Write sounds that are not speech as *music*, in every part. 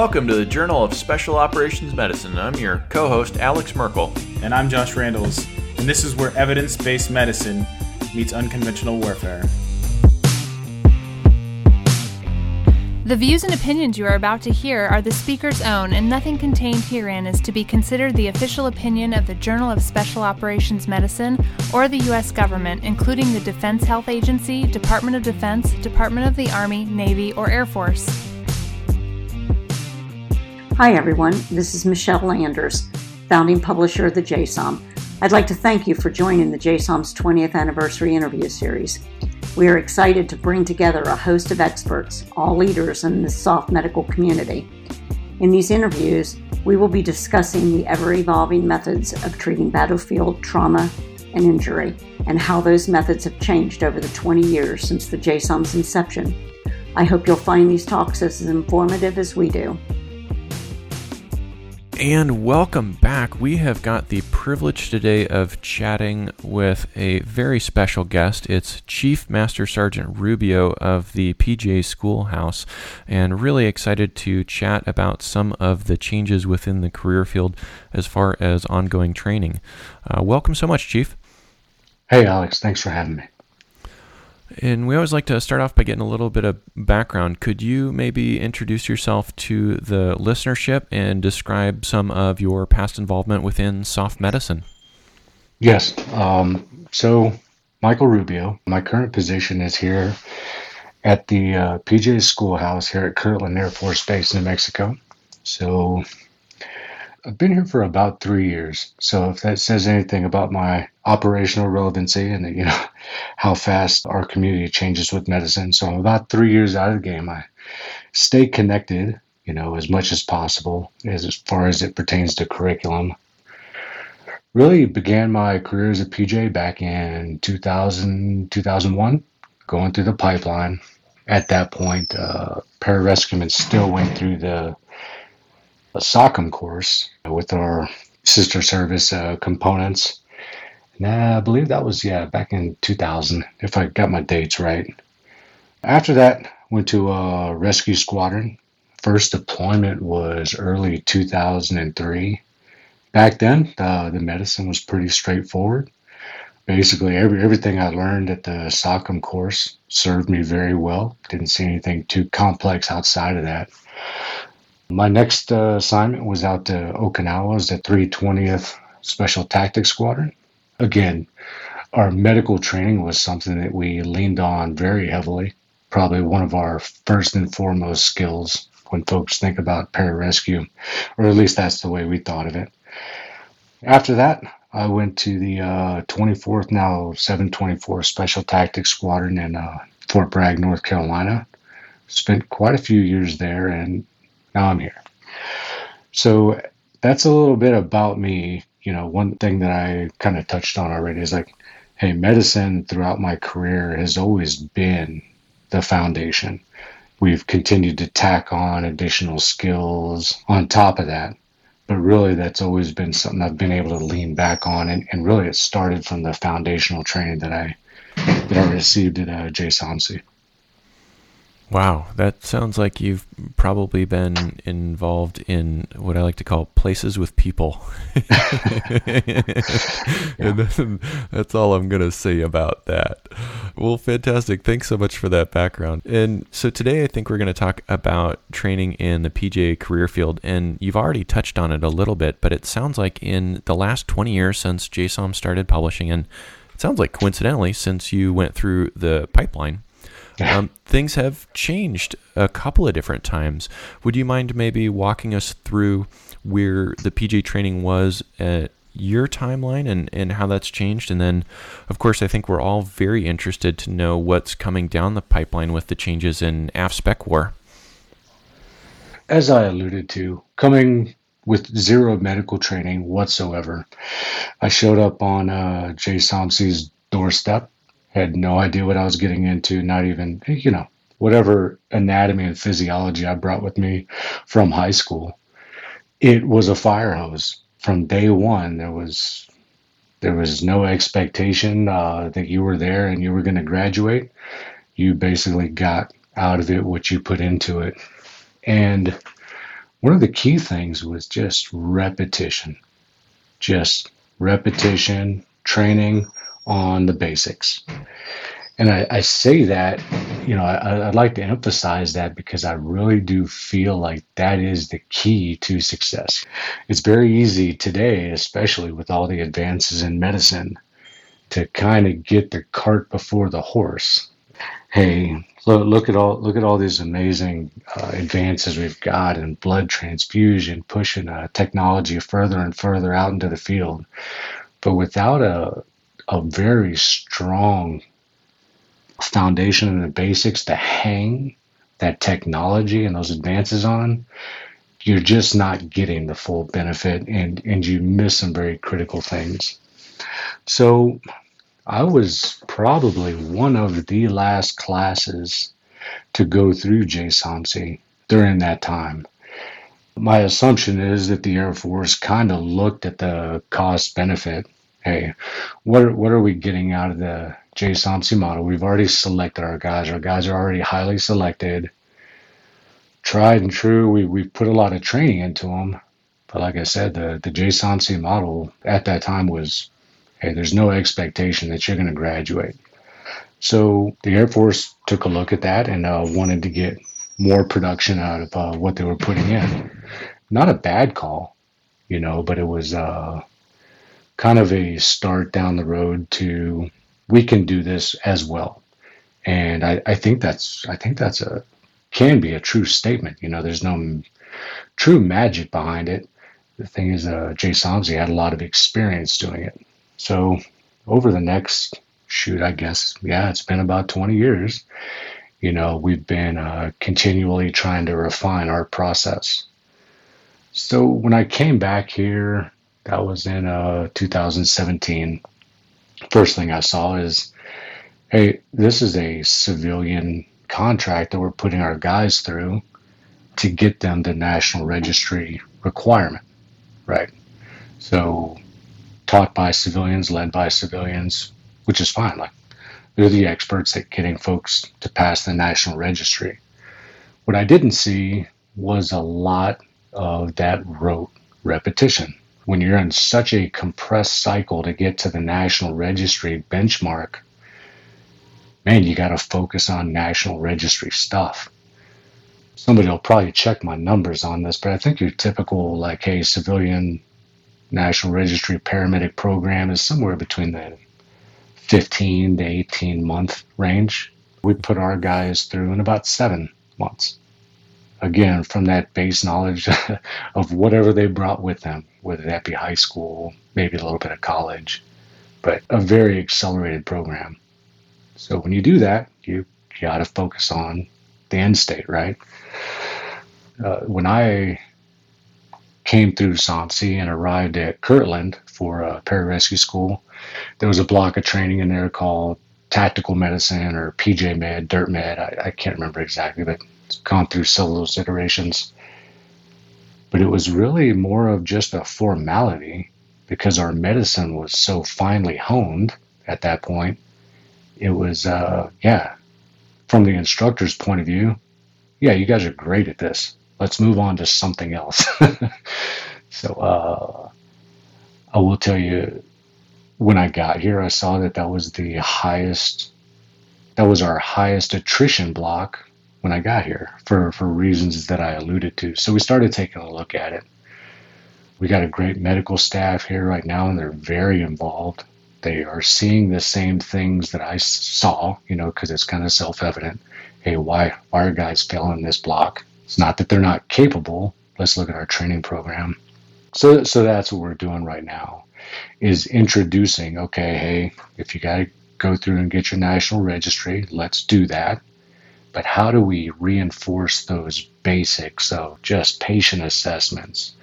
Welcome to the Journal of Special Operations Medicine. I'm your co host, Alex Merkel. And I'm Josh Randalls, and this is where evidence based medicine meets unconventional warfare. The views and opinions you are about to hear are the speaker's own, and nothing contained herein is to be considered the official opinion of the Journal of Special Operations Medicine or the U.S. government, including the Defense Health Agency, Department of Defense, Department of the Army, Navy, or Air Force. Hi, everyone. This is Michelle Landers, founding publisher of the JSOM. I'd like to thank you for joining the JSOM's 20th anniversary interview series. We are excited to bring together a host of experts, all leaders in the SOF medical community. In these interviews, we will be discussing the ever evolving methods of treating battlefield trauma and injury and how those methods have changed over the 20 years since the JSOM's inception. I hope you'll find these talks as informative as we do and welcome back. We have got the privilege today of chatting with a very special guest. It's Chief Master Sergeant Rubio of the PJ Schoolhouse, and really excited to chat about some of the changes within the career field as far as ongoing training. Uh, welcome so much, Chief. Hey, Alex. Thanks for having me. And we always like to start off by getting a little bit of background. Could you maybe introduce yourself to the listenership and describe some of your past involvement within SOF medicine? Yes. Um, so, Michael Rubio, my current position is here at the uh, PJ Schoolhouse here at Kirtland Air Force Base, New Mexico. So, I've been here for about three years. So if that says anything about my operational relevancy and you know *laughs* how fast our community changes with medicine, so I'm about three years out of the game. I stay connected, you know, as much as possible as far as it pertains to curriculum. Really began my career as a PJ back in 2000, 2001, going through the pipeline. At that point, uh, pararescuemen still went through the a SOCM course with our sister service uh, components. And I believe that was, yeah, back in 2000, if I got my dates right. After that, went to a rescue squadron. First deployment was early 2003. Back then, the, the medicine was pretty straightforward. Basically, every, everything I learned at the SOCM course served me very well. Didn't see anything too complex outside of that. My next uh, assignment was out to Okinawa as the 320th Special Tactics Squadron. Again, our medical training was something that we leaned on very heavily. Probably one of our first and foremost skills when folks think about pararescue, or at least that's the way we thought of it. After that, I went to the uh, 24th, now 724 Special Tactics Squadron in uh, Fort Bragg, North Carolina. Spent quite a few years there and now I'm here. So that's a little bit about me. You know, one thing that I kind of touched on already is like, hey, medicine throughout my career has always been the foundation. We've continued to tack on additional skills on top of that. But really, that's always been something I've been able to lean back on. And, and really, it started from the foundational training that I that I received at uh, JSOMC. Wow, that sounds like you've probably been involved in what I like to call places with people. *laughs* *laughs* And *laughs* that's all I'm going to say about that. Well, fantastic. Thanks so much for that background. And so today I think we're going to talk about training in the PJ career field. And you've already touched on it a little bit, but it sounds like in the last 20 years since JSOM started publishing, and it sounds like coincidentally since you went through the pipeline *laughs* um, things have changed a couple of different times. Would you mind maybe walking us through where the PJ training was at your timeline and, and how that's changed? And then, of course, I think we're all very interested to know what's coming down the pipeline with the changes in AFSPEC war. As I alluded to, coming with zero medical training whatsoever, I showed up on uh, JSOMC's doorstep had no idea what I was getting into, not even, you know, whatever anatomy and physiology I brought with me from high school. It was a fire hose from day one. There was there was no expectation uh, that you were there and you were going to graduate. You basically got out of it what you put into it. And one of the key things was just repetition, just repetition, training on the basics. And I, I say that, you know, I, I'd like to emphasize that because I really do feel like that is the key to success. It's very easy today, especially with all the advances in medicine, to kind of get the cart before the horse. Hey, look, look at all look at all these amazing uh, advances we've got in blood transfusion, pushing uh, technology further and further out into the field. But without a a very strong foundation and the basics to hang that technology and those advances on, you're just not getting the full benefit and, and you miss some very critical things. So I was probably one of the last classes to go through JSOMC during that time. My assumption is that the Air Force kind of looked at the cost benefit. Hey, what, what are we getting out of the JSOMC model? We've already selected our guys. Our guys are already highly selected, tried and true. We, we've put a lot of training into them. But like I said, the, the JSOMC model at that time was Hey, there's no expectation that you're going to graduate. So the Air Force took a look at that and uh, wanted to get more production out of uh, what they were putting in. Not a bad call, you know, but it was uh, kind of a start down the road to we can do this as well. And I, I think that's I think that's a can be a true statement. You know, there's no true magic behind it. The thing is, uh, JSOMC had a lot of experience doing it. So over the next shoot, I guess, yeah, it's been about 20 years. You know, we've been uh, continually trying to refine our process. So when I came back here, that was in uh, 2017. First thing I saw is, hey, this is a civilian contract that we're putting our guys through to get them the national registry requirement, right? So taught by civilians, led by civilians, which is fine. Like they're the experts at getting folks to pass the national registry. What I didn't see was a lot of that rote repetition. When you're in such a compressed cycle to get to the national registry benchmark, man, you got to focus on national registry stuff. Somebody will probably check my numbers on this, but I think your typical, like, hey, civilian National Registry paramedic program is somewhere between the 15 to 18 month range. We put our guys through in about seven months. Again, from that base knowledge *laughs* of whatever they brought with them, whether that be high school, maybe a little bit of college, but a very accelerated program. So when you do that, you got to focus on the end state, right? Uh, when I came through SOMC and arrived at Kirtland for a pararescue school. There was a block of training in there called tactical medicine or PJ Med, Dirt Med. I, I can't remember exactly, but gone through several those iterations. But it was really more of just a formality because our medicine was so finely honed at that point. It was, uh, yeah, from the instructor's point of view, yeah, you guys are great at this let's move on to something else. *laughs* so uh, I will tell you, when I got here, I saw that that was the highest, that was our highest attrition block when I got here for, for reasons that I alluded to. So we started taking a look at it. We got a great medical staff here right now, and they're very involved. They are seeing the same things that I saw, you know, because it's kind of self evident. Hey, why, why are guys failing this block? It's not that they're not capable. Let's look at our training program. So, so that's what we're doing right now is introducing, okay, hey, if you got to go through and get your national registry, let's do that. But how do we reinforce those basics of just patient assessments,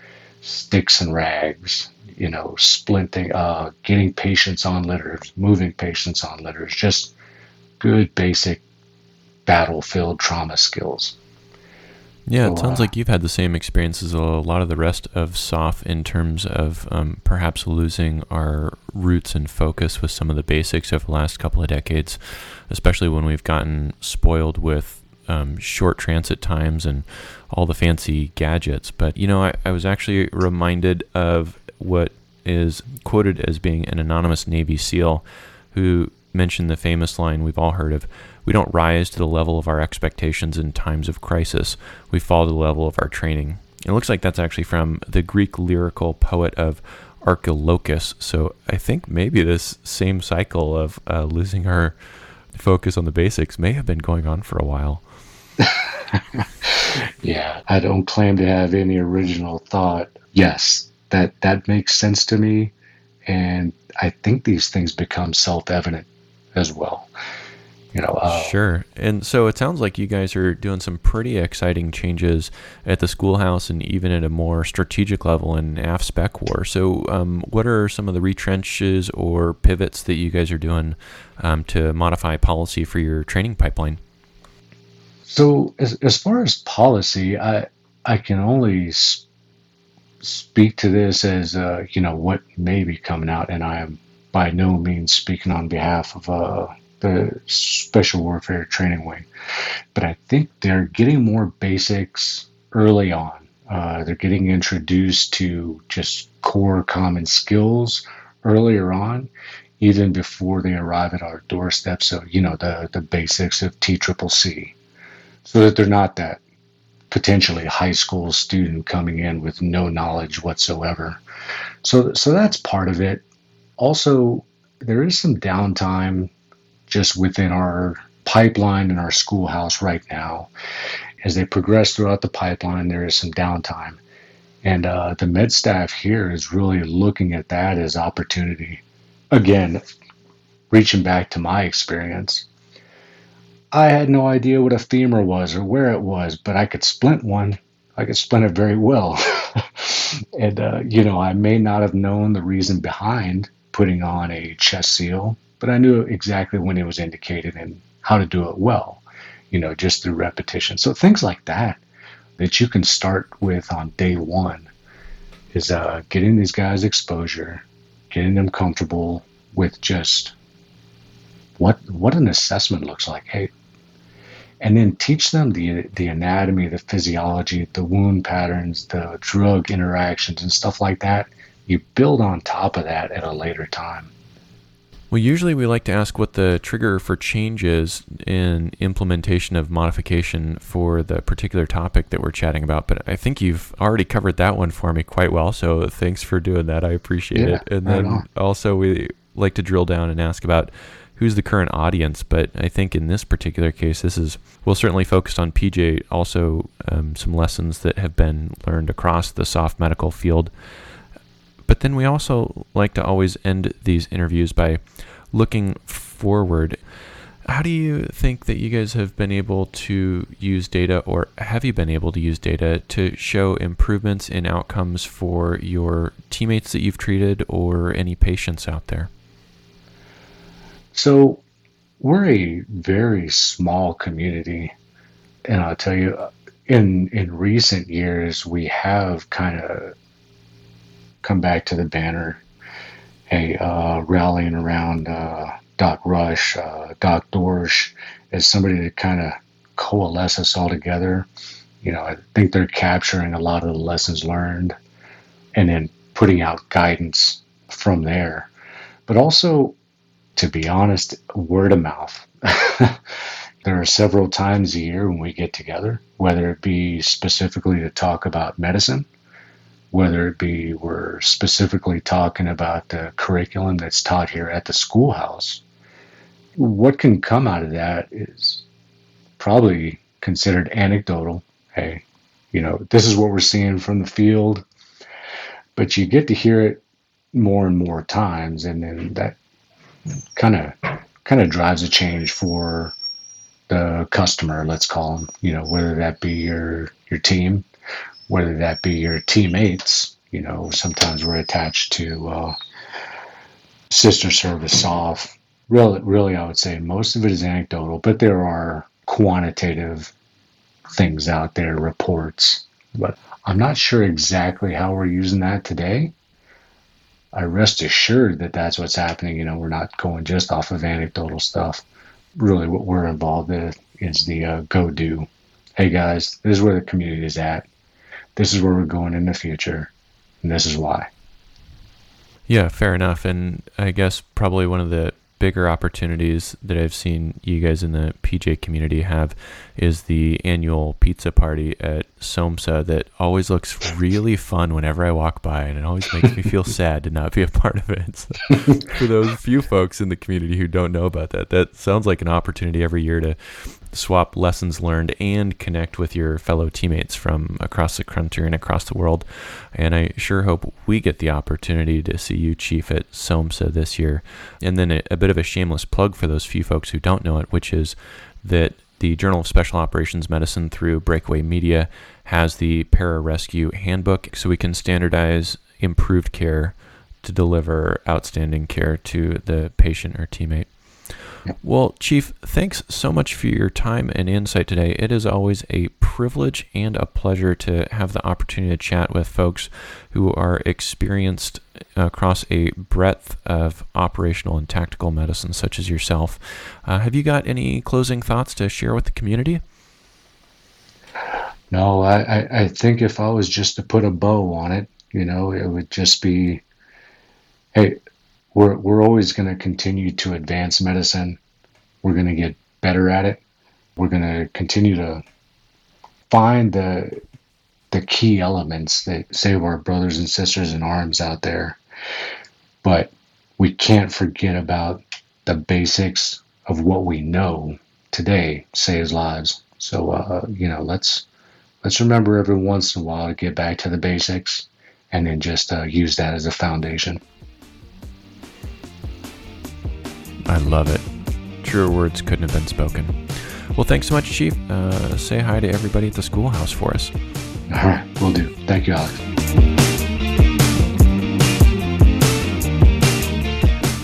sticks and rags, you know, splinting, uh, getting patients on litters, moving patients on litters, just good basic battlefield trauma skills. Yeah, it sounds like you've had the same experience as a lot of the rest of SOF in terms of um, perhaps losing our roots and focus with some of the basics over the last couple of decades, especially when we've gotten spoiled with um, short transit times and all the fancy gadgets. But, you know, I, I was actually reminded of what is quoted as being an anonymous Navy SEAL who mentioned the famous line we've all heard of We don't rise to the level of our expectations in times of crisis, we fall to the level of our training. It looks like that's actually from the Greek lyrical poet of Archilochus. So I think maybe this same cycle of uh, losing our focus on the basics may have been going on for a while. *laughs* yeah, I don't claim to have any original thought. Yes, that that makes sense to me, and I think these things become self-evident as well you know. Uh, sure. And so it sounds like you guys are doing some pretty exciting changes at the schoolhouse and even at a more strategic level in AF Spec War. So, um, what are some of the retrenches or pivots that you guys are doing um, to modify policy for your training pipeline? So, as, as far as policy, I I can only sp- speak to this as uh, you know what may be coming out, and I am by no means speaking on behalf of uh, the Special Warfare Training Wing. But I think they're getting more basics early on. Uh, they're getting introduced to just core common skills earlier on, even before they arrive at our doorstep. So, you know, the, the basics of TCCC, so that they're not that potentially high school student coming in with no knowledge whatsoever. So, so that's part of it. Also, there is some downtime just within our pipeline in our schoolhouse right now. As they progress throughout the pipeline, there is some downtime. And uh, the med staff here is really looking at that as opportunity. Again, reaching back to my experience, I had no idea what a femur was or where it was, but I could splint one. I could splint it very well. *laughs* and, uh, you know, I may not have known the reason behind putting on a chest seal but I knew exactly when it was indicated and how to do it well, you know, just through repetition. So things like that that you can start with on day one is uh, getting these guys exposure, getting them comfortable with just what what an assessment looks like. Hey, and then teach them the the anatomy, the physiology, the wound patterns, the drug interactions, and stuff like that. You build on top of that at a later time. Well, usually we like to ask what the trigger for change is in implementation of modification for the particular topic that we're chatting about. But I think you've already covered that one for me quite well. So thanks for doing that. I appreciate yeah, it. And then also, we like to drill down and ask about who's the current audience. But I think in this particular case, this is, well, certainly focused on PJ, also um, some lessons that have been learned across the SOF medical field. But then we also like to always end these interviews by looking forward. How do you think that you guys have been able to use data, or have you been able to use data to show improvements in outcomes for your teammates that you've treated or any patients out there? So, we're a very small community, and I'll tell you, in in recent years, we have kind of come back to the banner, a uh, rallying around uh, Doc Rush, uh, Doc Dorsch, as somebody to kind of coalesce us all together. You know, I think they're capturing a lot of the lessons learned and then putting out guidance from there. But also, to be honest, word of mouth. *laughs* there are several times a year when we get together, whether it be specifically to talk about medicine whether it be we're specifically talking about the curriculum that's taught here at the schoolhouse. What can come out of that is probably considered anecdotal. Hey, you know, this is what we're seeing from the field, but you get to hear it more and more times, and then that kind of kind of drives a change for the customer. Let's call them, you know, whether that be your your team whether that be your teammates. You know, sometimes we're attached to uh, sister service SOF. Really, really, I would say most of it is anecdotal, but there are quantitative things out there, reports. But I'm not sure exactly how we're using that today. I rest assured that that's what's happening. You know, we're not going just off of anecdotal stuff. Really, what we're involved in is the uh, go do. Hey guys, this is where the community is at. This is where we're going in the future, and this is why. Yeah, fair enough. And I guess probably one of the bigger opportunities that I've seen you guys in the PJ community have is the annual pizza party at SOMSA that always looks really *laughs* fun whenever I walk by, and it always makes me feel *laughs* sad to not be a part of it. So *laughs* for those few folks in the community who don't know about that, that sounds like an opportunity every year to swap lessons learned and connect with your fellow teammates from across the country and across the world. And I sure hope we get the opportunity to see you, Chief, at SOMSA this year. And then a, a bit of a shameless plug for those few folks who don't know it, which is that the Journal of Special Operations Medicine through Breakaway Media has the Pararescue Handbook so we can standardize improved care to deliver outstanding care to the patient or teammate. Well, Chief, thanks so much for your time and insight today. It is always a privilege and a pleasure to have the opportunity to chat with folks who are experienced across a breadth of operational and tactical medicine, such as yourself. Uh, have you got any closing thoughts to share with the community? No, I, I think if I was just to put a bow on it, you know, it would just be hey, we're we're always going to continue to advance medicine. We're going to get better at it. We're going to continue to find the the key elements that save our brothers and sisters in arms out there. But we can't forget about the basics of what we know today saves lives. So uh, you know, let's let's remember every once in a while to get back to the basics and then just uh, use that as a foundation. I love it. Truer words couldn't have been spoken. Well, thanks so much, Chief. Uh, say hi to everybody at the schoolhouse for us. All right, we'll do. Thank you, Alex.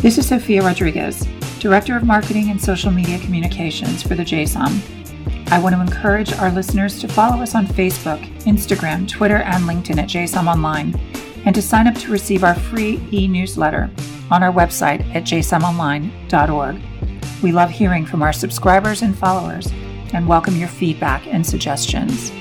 This is Sophia Rodriguez, Director of Marketing and Social Media Communications for the JSOM. I want to encourage our listeners to follow us on Facebook, Instagram, Twitter, and LinkedIn at JSOM Online, and to sign up to receive our free e newsletter on our website at jsomonline.org. We love hearing from our subscribers and followers and welcome your feedback and suggestions.